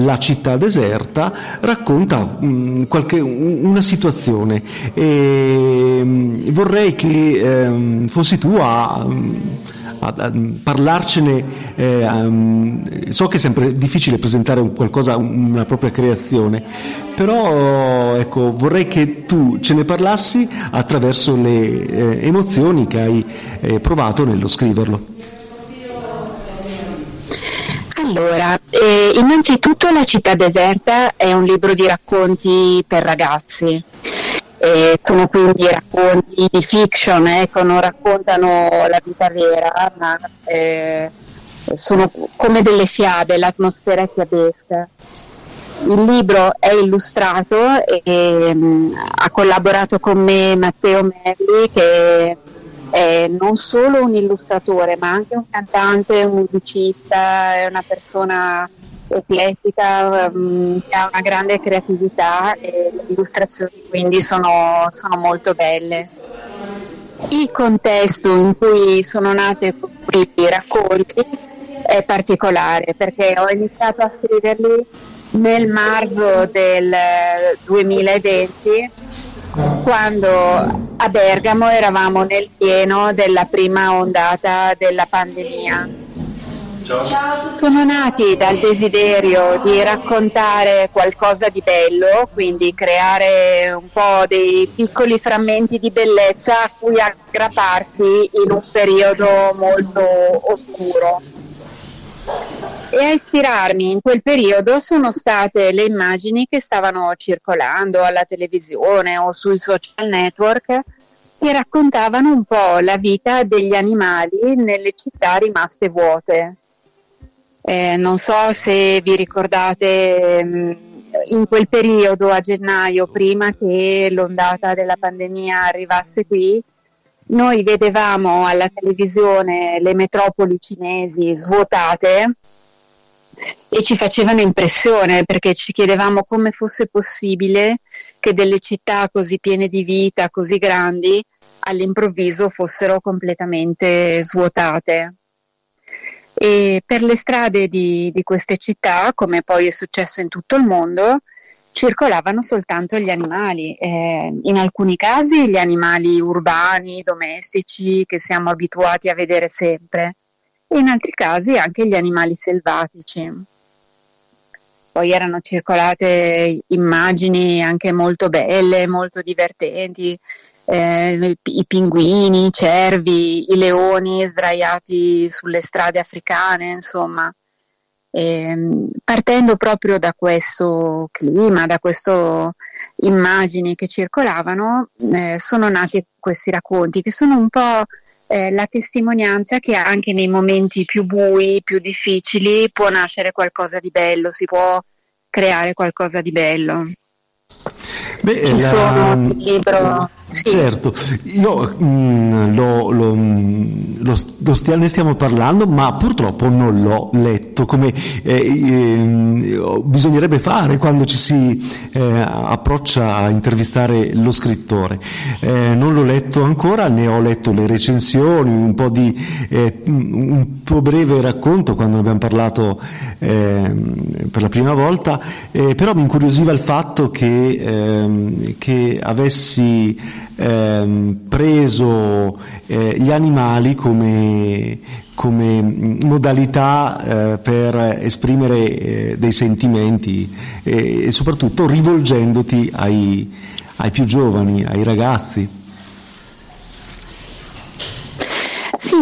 La città deserta racconta mh, qualche, una situazione e mh, vorrei che ehm, fossi tu a, a, a parlarcene. Eh, um, so che è sempre difficile presentare un qualcosa, una propria creazione, però ecco, vorrei che tu ce ne parlassi attraverso le eh, emozioni che hai eh, provato nello scriverlo. Allora, eh, innanzitutto La città deserta è un libro di racconti per ragazzi. Eh, sono quindi racconti di fiction, ecco, non raccontano la vita vera, ma eh, sono come delle fiabe, l'atmosfera fiabesca. Il libro è illustrato e mh, ha collaborato con me Matteo Merli che è non solo un illustratore ma anche un cantante, un musicista, è una persona eclettica um, ha una grande creatività e le illustrazioni quindi sono, sono molto belle. Il contesto in cui sono nate questi racconti è particolare perché ho iniziato a scriverli nel marzo del 2020 quando a Bergamo eravamo nel pieno della prima ondata della pandemia. Sono nati dal desiderio di raccontare qualcosa di bello, quindi creare un po' dei piccoli frammenti di bellezza a cui aggrapparsi in un periodo molto oscuro. E a ispirarmi in quel periodo sono state le immagini che stavano circolando alla televisione o sui social network che raccontavano un po' la vita degli animali nelle città rimaste vuote. Eh, non so se vi ricordate mm, in quel periodo a gennaio, prima che l'ondata della pandemia arrivasse qui, noi vedevamo alla televisione le metropoli cinesi svuotate e ci facevano impressione perché ci chiedevamo come fosse possibile che delle città così piene di vita, così grandi, all'improvviso fossero completamente svuotate. E per le strade di, di queste città, come poi è successo in tutto il mondo, circolavano soltanto gli animali, eh, in alcuni casi gli animali urbani, domestici che siamo abituati a vedere sempre, e in altri casi anche gli animali selvatici. Poi erano circolate immagini anche molto belle, molto divertenti, eh, i pinguini, i cervi, i leoni sdraiati sulle strade africane, insomma. E, ehm, partendo proprio da questo clima, da queste immagini che circolavano, eh, sono nati questi racconti che sono un po' eh, la testimonianza che anche nei momenti più bui, più difficili, può nascere qualcosa di bello, si può creare qualcosa di bello. Beh, Ci la... sono un libro. Sì. Certo, io mh, mm, lo, lo, mm, lo, lo stia, ne stiamo parlando, ma purtroppo non l'ho letto. Come, eh, eh, bisognerebbe fare quando ci si eh, approccia a intervistare lo scrittore. Eh, non l'ho letto ancora, ne ho letto le recensioni, un po' di eh, un tuo breve racconto quando ne abbiamo parlato ehm, per la prima volta, eh, però mi incuriosiva il fatto che, ehm, che avessi ehm, preso eh, gli animali come, come modalità eh, per esprimere eh, dei sentimenti e soprattutto rivolgendoti ai, ai più giovani, ai ragazzi.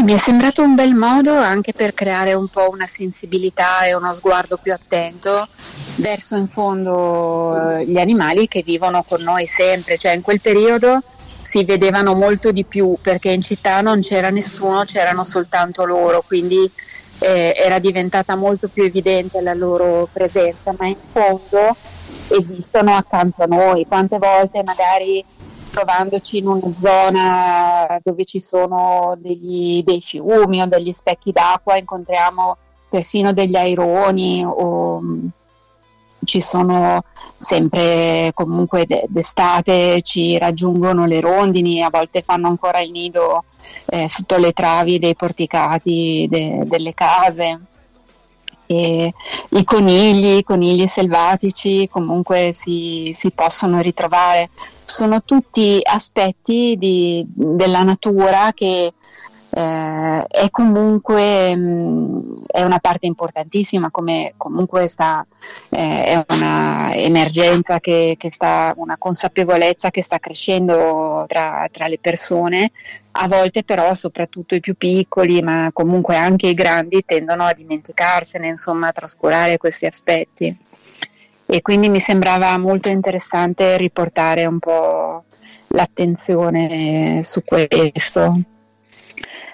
Mi è sembrato un bel modo anche per creare un po' una sensibilità e uno sguardo più attento verso in fondo eh, gli animali che vivono con noi sempre, cioè in quel periodo si vedevano molto di più perché in città non c'era nessuno, c'erano soltanto loro, quindi eh, era diventata molto più evidente la loro presenza, ma in fondo esistono accanto a noi. Quante volte magari trovandoci in una zona dove ci sono degli, dei fiumi o degli specchi d'acqua incontriamo perfino degli aironi o ci sono sempre comunque d'estate ci raggiungono le rondini, a volte fanno ancora il nido eh, sotto le travi dei porticati de, delle case. E I conigli, i conigli selvatici comunque si, si possono ritrovare. Sono tutti aspetti di, della natura che eh, è comunque mh, è una parte importantissima, come comunque sta, eh, è una emergenza che, che, sta, una consapevolezza che sta crescendo tra, tra, le persone, a volte però soprattutto i più piccoli, ma comunque anche i grandi tendono a dimenticarsene, insomma a trascurare questi aspetti. E quindi mi sembrava molto interessante riportare un po' l'attenzione su questo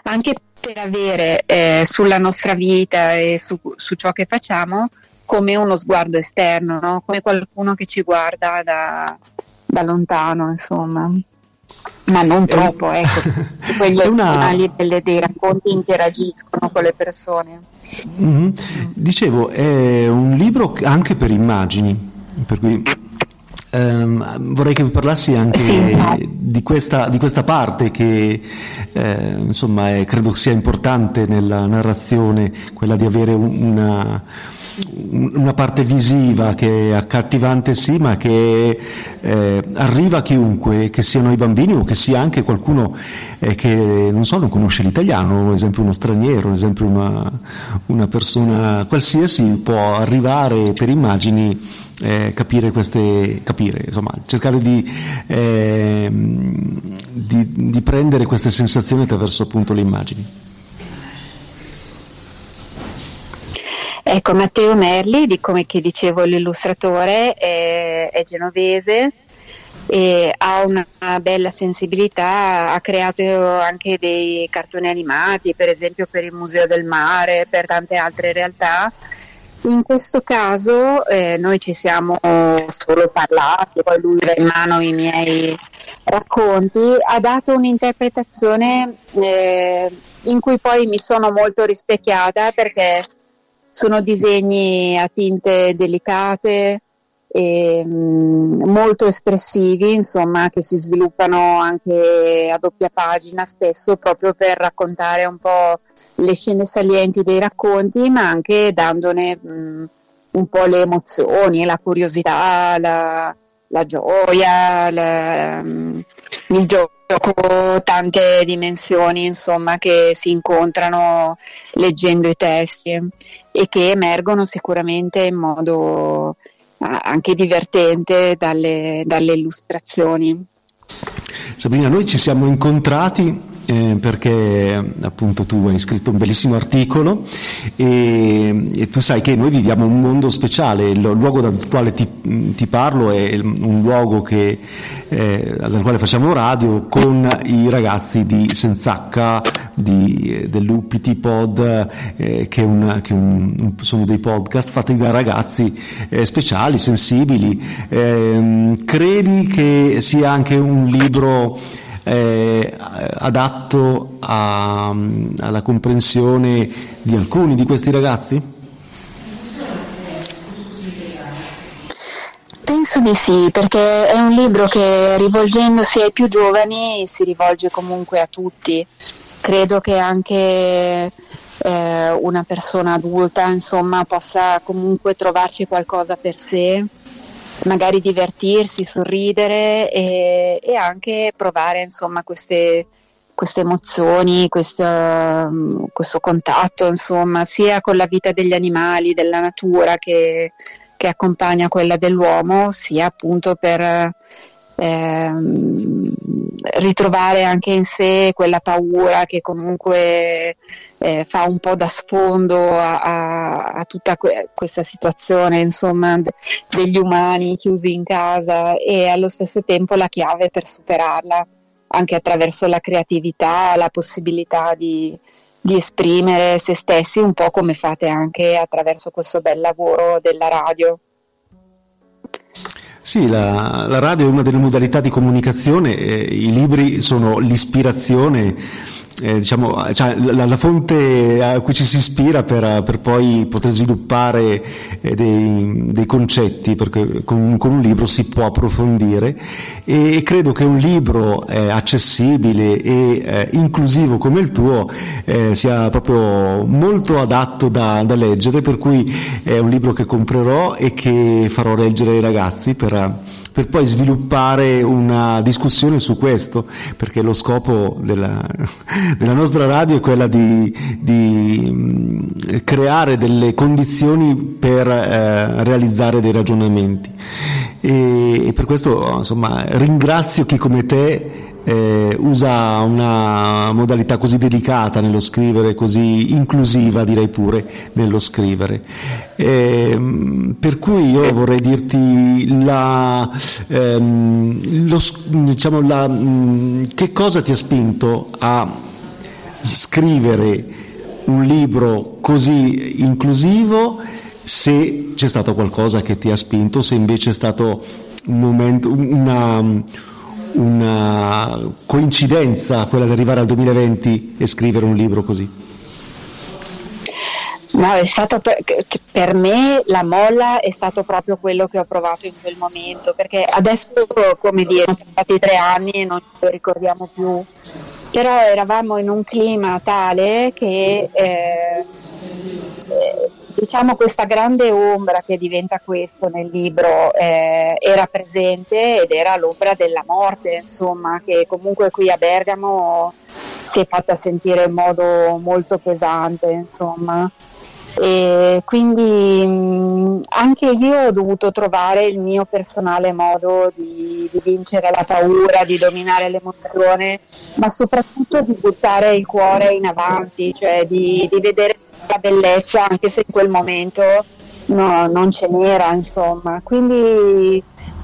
anche per avere eh, sulla nostra vita e su, su, ciò che facciamo come uno sguardo esterno, no? come qualcuno che ci guarda da, da lontano, insomma. Ma non troppo, un... ecco. Quegli una... delle, dei racconti interagiscono con le persone. Mm-hmm. Dicevo, è un libro anche per immagini, per cui Um, vorrei che mi parlassi anche sì. di, questa, di, questa, parte che eh, insomma è, credo sia importante nella narrazione, quella di avere una, una parte visiva che è accattivante sì, ma che eh, arriva a chiunque, che siano i bambini o che sia anche qualcuno eh, che non so, non conosce l'italiano, ad esempio uno straniero, ad esempio una, una persona qualsiasi può arrivare per immagini eh, capire queste, capire, insomma, cercare di, eh, di, di prendere queste sensazioni attraverso appunto le immagini. Ecco, Matteo Merli, di come dicevo l'illustratore, è, è genovese e ha una bella sensibilità, ha creato anche dei cartoni animati, per esempio per il Museo del Mare, per tante altre realtà. In questo caso eh, noi ci siamo solo parlati, poi lui aveva in mano i miei racconti, ha dato un'interpretazione eh, in cui poi mi sono molto rispecchiata perché sono disegni a tinte delicate e mh, molto espressivi, insomma, che si sviluppano anche a doppia pagina spesso proprio per raccontare un po' le scene salienti dei racconti, ma anche dandone mh, un po' le emozioni, la curiosità, la, la gioia, la, mh, il gioco tante dimensioni insomma che si incontrano leggendo i testi e che emergono sicuramente in modo anche divertente dalle, dalle illustrazioni. Sabrina, noi ci siamo incontrati eh, perché appunto tu hai scritto un bellissimo articolo e, e, tu sai che noi viviamo un mondo speciale, il luogo dal quale ti, ti parlo è un luogo che, eh, dal quale facciamo radio con i ragazzi di Senz'H, di, dell'UPT Pod, eh, che, una, che un, sono dei podcast fatti da ragazzi eh, speciali, sensibili. Ehm, credi che sia anche un libro eh, adatto a, alla comprensione di alcuni di questi ragazzi? penso di sì, perché è un libro che rivolgendosi ai più giovani si rivolge comunque a tutti. Credo che anche eh, una persona adulta insomma, possa comunque trovarci qualcosa per sé, magari divertirsi, sorridere e, e anche provare insomma, queste, queste emozioni, questo, questo contatto insomma, sia con la vita degli animali, della natura che, che accompagna quella dell'uomo, sia appunto per ehm, ritrovare anche in sé quella paura che comunque eh, fa un po' da sfondo a, a, a tutta que- questa situazione insomma, de- degli umani chiusi in casa e allo stesso tempo la chiave per superarla anche attraverso la creatività, la possibilità di, di esprimere se stessi un po' come fate anche attraverso questo bel lavoro della radio. Sì, la, la, radio è una delle modalità di comunicazione, eh, i libri sono l'ispirazione eh, diciamo, cioè, la, la, fonte a cui ci si ispira per, per poi poter sviluppare eh, dei, dei, concetti, perché con, con, un libro si può approfondire. E, e credo che un libro eh, accessibile e eh, inclusivo come il tuo eh, sia proprio molto adatto da, da, leggere, per cui è un libro che comprerò e che farò leggere ai ragazzi per per poi sviluppare una discussione su questo, perché lo scopo della, della nostra radio è quella di, di mm, creare delle condizioni per eh, realizzare dei ragionamenti. E, e per questo insomma, ringrazio chi come te eh, usa una modalità così delicata nello scrivere, così inclusiva direi pure nello scrivere. Eh, per cui io vorrei dirti la, ehm, lo, diciamo la, mh, che cosa ti ha spinto a scrivere un libro così inclusivo se c'è stato qualcosa che ti ha spinto, se invece è stato un momento, una una coincidenza quella di arrivare al 2020 e scrivere un libro così? No, è stato per, per, me la molla è stato proprio quello che ho provato in quel momento, perché adesso, come dire, sono passati tre anni e non ce lo ricordiamo più, però eravamo in un clima tale che eh, diciamo questa grande ombra che diventa questo nel libro eh, era presente ed era l'ombra della morte, insomma, che comunque qui a Bergamo si è fatta sentire in modo molto pesante, insomma. E quindi mh, anche io ho dovuto trovare il mio personale modo di, di, vincere la paura, di dominare l'emozione, ma soprattutto di buttare il cuore in avanti, cioè di, di vedere la bellezza, anche se in quel momento no, non ce n'era, insomma. Quindi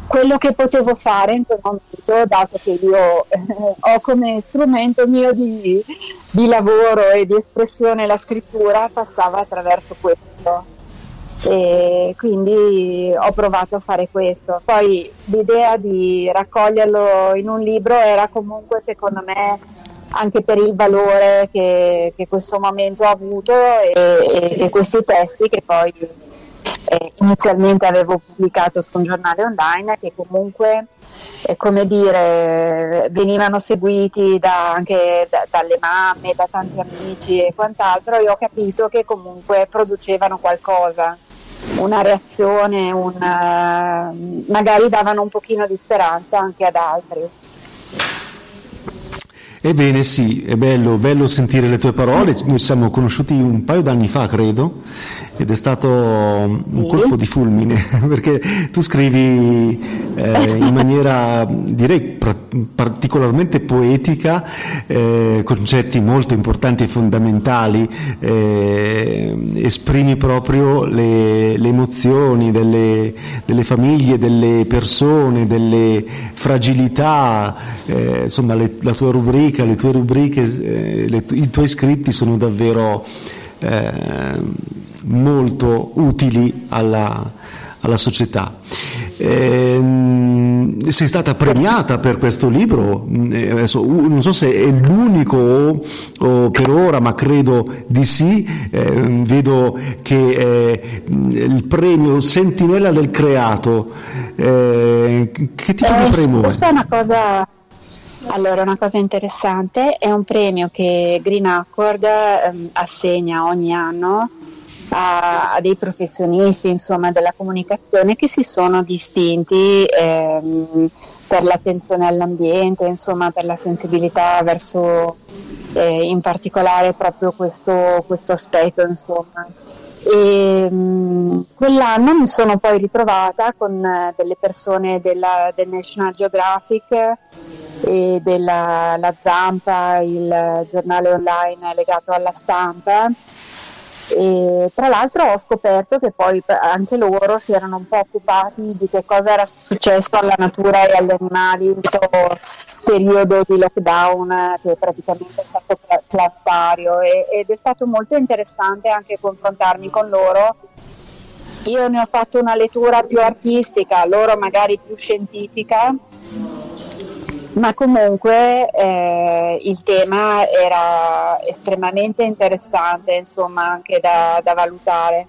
quello che potevo fare in quel momento, dato che io eh, ho come strumento mio di, di, lavoro e di espressione la scrittura, passava attraverso questo. E quindi ho provato a fare questo. Poi l'idea di raccoglierlo in un libro era comunque, secondo me, anche per il valore che, che questo momento ha avuto e, e, questi testi che poi eh, inizialmente avevo pubblicato su un giornale online che comunque eh, come dire, venivano seguiti da, anche da, dalle mamme, da tanti amici e quant'altro e ho capito che comunque producevano qualcosa una reazione, una, magari davano un pochino di speranza anche ad altri. Ebbene sì, è bello, bello sentire le tue parole, noi ci siamo conosciuti un paio d'anni fa credo ed è stato un colpo di fulmine perché tu scrivi eh, in maniera direi pra- particolarmente poetica eh, concetti molto importanti e fondamentali, eh, esprimi proprio le, le emozioni delle, delle, famiglie, delle persone, delle fragilità, eh, insomma le, la tua rubrica, le tue rubriche, eh, le, i tuoi scritti sono davvero eh, molto utili alla, alla società. ehm, sei stata premiata per questo libro, eh, adesso, non so se è l'unico o, o per ora, ma credo di sì, eh, vedo che eh, il premio Sentinella del Creato, eh, che tipo di Eh, premio è? questa è una cosa allora, una cosa interessante è un premio che Green Accord ehm, assegna ogni anno a, a dei professionisti insomma, della comunicazione che si sono distinti ehm, per l'attenzione all'ambiente, insomma, per la sensibilità verso eh, in particolare proprio questo, questo aspetto. Insomma. E, mh, quell'anno mi sono poi ritrovata con eh, delle persone della, del National Geographic e della la Zampa, il giornale online legato alla stampa. E tra l'altro ho scoperto che poi anche loro si erano un po' occupati di che cosa era successo alla natura e agli animali in questo periodo di lockdown che praticamente è stato pla- planetario ed è stato molto interessante anche confrontarmi con loro. Io ne ho fatto una lettura più artistica, loro magari più scientifica, ma comunque eh, il tema era estremamente interessante, insomma, anche da, da valutare.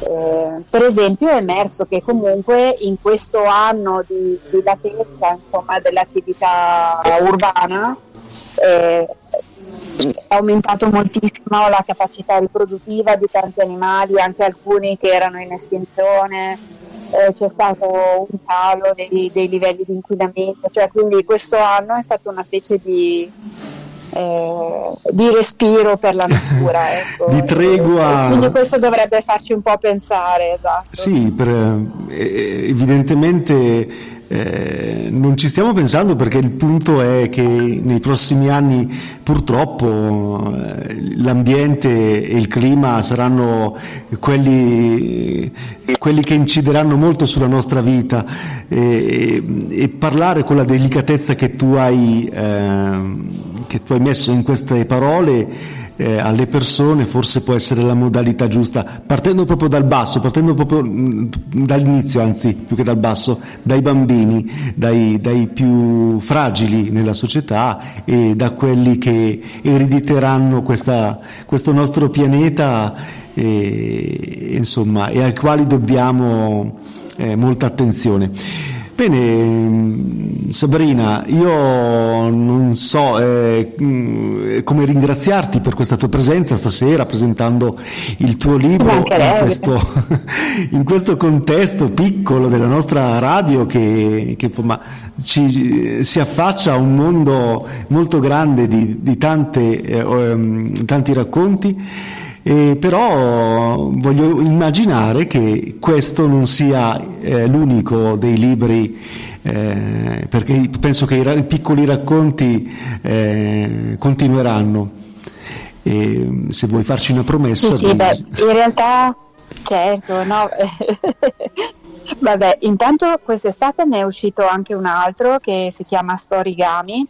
Eh, per esempio è emerso che comunque in questo anno di, di latenza insomma, dell'attività urbana eh, è aumentato moltissimo la capacità riproduttiva di tanti animali, anche alcuni che erano in estinzione, eh, c'è stato un calo dei, dei livelli di inquinamento, cioè quindi questo anno è stato una specie di, eh, di respiro per la natura. Ecco. Di tregua. E quindi questo dovrebbe farci un po' pensare, esatto. Sì, per, eh, evidentemente eh, non ci stiamo pensando perché il punto è che nei prossimi anni purtroppo eh, l'ambiente e il clima saranno quelli, quelli che incideranno molto sulla nostra vita. E, e parlare con la delicatezza che tu hai, ehm, che tu hai messo in queste parole eh, alle persone forse può essere la modalità giusta, partendo proprio dal basso, partendo proprio mh, dall'inizio, anzi più che dal basso, dai bambini, dai, dai più fragili nella società e da quelli che erediteranno questa, questo nostro pianeta e, insomma, e ai quali dobbiamo eh, molta attenzione. Bene, Sabrina, io non so eh, come ringraziarti per questa tua presenza stasera presentando il tuo libro in questo, in questo, contesto piccolo della nostra radio che, che insomma, ci, si affaccia a un mondo molto grande di, di tante, eh, tanti racconti. Eh, però voglio immaginare che questo non sia eh, l'unico dei libri, eh, perché penso che i, i piccoli racconti eh, continueranno. E se vuoi farci una promessa. Sì, sì, beh, in realtà, certo, no. Vabbè, intanto quest'estate ne è uscito anche un altro che si chiama Storigami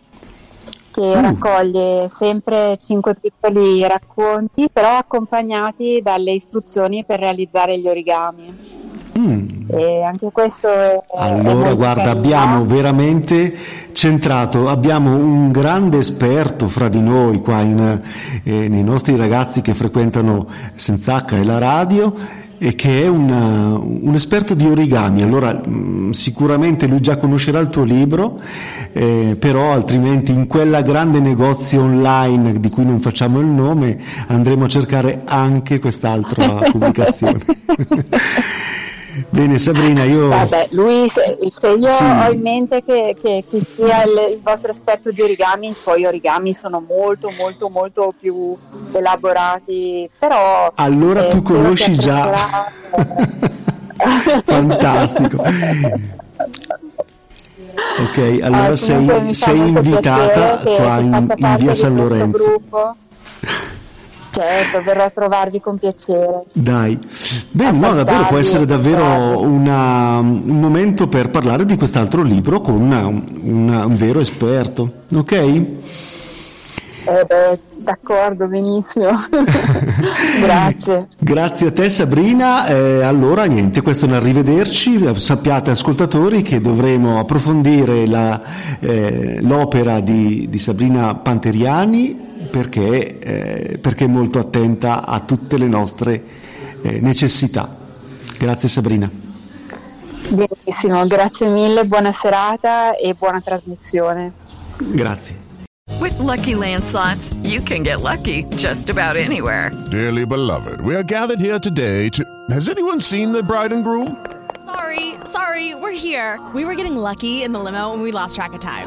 che uh. raccoglie sempre cinque piccoli racconti, però accompagnati dalle istruzioni per realizzare gli origami. Mm. E anche questo è, allora è guarda carino. abbiamo veramente centrato abbiamo un grande esperto fra di noi qua in, eh, nei nostri ragazzi che frequentano Senz'H e la radio e che è una, un esperto di origami. Allora mh, sicuramente lui già conoscerà il tuo libro, eh, però altrimenti in quella grande negozio online di cui non facciamo il nome andremo a cercare anche quest'altra pubblicazione. Bene Sabrina, io... Vabbè, lui, se, se io Sì. ho in mente che, che chi sia il, il vostro esperto di origami, i suoi origami sono molto, molto, molto più elaborati, però... Allora eh, tu conosci che già. Fantastico. Ok, allora Ah, sei, sei invitata che- che in, in via San Lorenzo. gruppo. Certo, verrò a trovarvi con piacere. Dai, beh, no, davvero può essere davvero una- un momento per parlare di quest'altro libro con una- una- un vero esperto, ok? Eh beh, d'accordo, benissimo. Grazie. Grazie a te Sabrina. Eh, allora niente, questo è un arrivederci. Sappiate ascoltatori che dovremo approfondire la, eh, l'opera di, di, Sabrina Panteriani perché, eh, perché, è molto attenta a tutte le nostre eh, necessità. Grazie Sabrina. Benissimo, grazie mille, buona serata e buona trasmissione. Grazie. With lucky landslots, you can get lucky just about anywhere. Dearly beloved, we are gathered here today to. Has anyone seen the bride and groom? Sorry, sorry, we're here. We were getting lucky in the limo and we lost track of time.